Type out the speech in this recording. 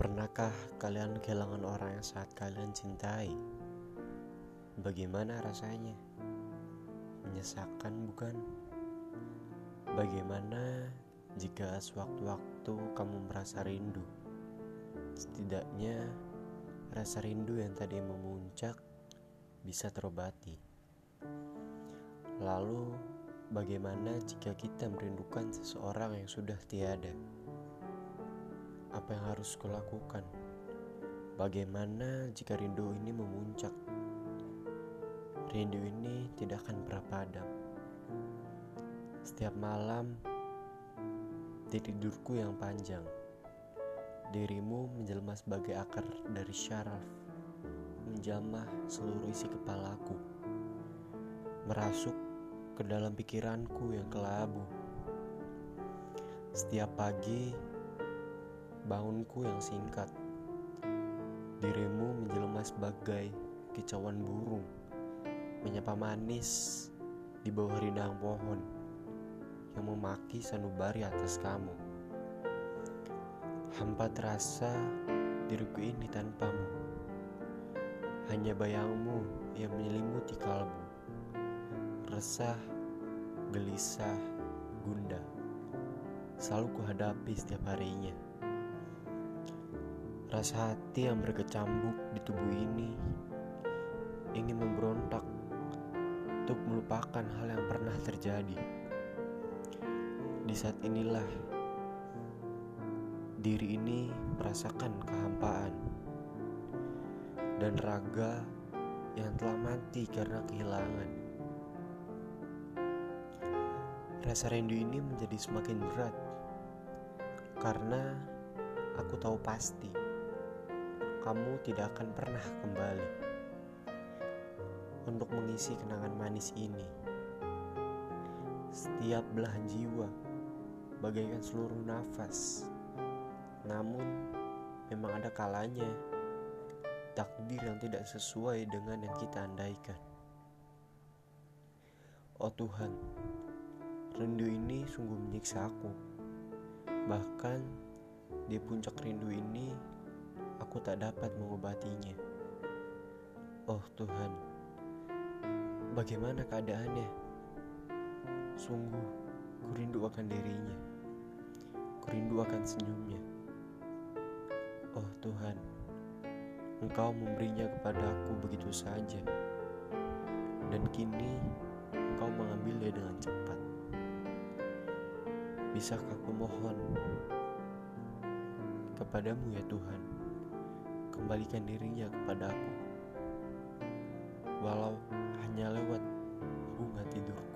Pernahkah kalian kehilangan orang yang sangat kalian cintai? Bagaimana rasanya? Menyesakan, bukan? Bagaimana jika sewaktu-waktu kamu merasa rindu? Setidaknya, rasa rindu yang tadi memuncak bisa terobati. Lalu, bagaimana jika kita merindukan seseorang yang sudah tiada? Apa yang harus kulakukan? Bagaimana jika rindu ini memuncak? Rindu ini tidak akan pernah padam. Setiap malam, di tidurku yang panjang, dirimu menjelma sebagai akar dari syaraf, menjamah seluruh isi kepalaku, merasuk ke dalam pikiranku yang kelabu. Setiap pagi, bangunku yang singkat. Dirimu menjelma sebagai kicauan burung, menyapa manis di bawah rindang pohon yang memaki sanubari atas kamu. Hampa terasa diriku ini tanpamu. Hanya bayangmu yang menyelimuti kalbu. Resah, gelisah, gundah. Selalu kuhadapi setiap harinya. Rasa hati yang berkecambuk di tubuh ini ingin memberontak untuk melupakan hal yang pernah terjadi. Di saat inilah diri ini merasakan kehampaan dan raga yang telah mati karena kehilangan. Rasa rindu ini menjadi semakin berat karena aku tahu pasti kamu tidak akan pernah kembali untuk mengisi kenangan manis ini. Setiap belahan jiwa bagaikan seluruh nafas, namun memang ada kalanya takdir yang tidak sesuai dengan yang kita andaikan. Oh Tuhan, rindu ini sungguh menyiksa aku. Bahkan di puncak rindu ini aku tak dapat mengobatinya. Oh Tuhan, bagaimana keadaannya? Sungguh, kurindu akan dirinya. Kurindu akan senyumnya. Oh Tuhan, Engkau memberinya kepadaku begitu saja. Dan kini Engkau mengambilnya dengan cepat. Bisakah aku mohon kepadamu ya Tuhan? kembalikan dirinya kepada aku. Walau hanya lewat bunga tidur.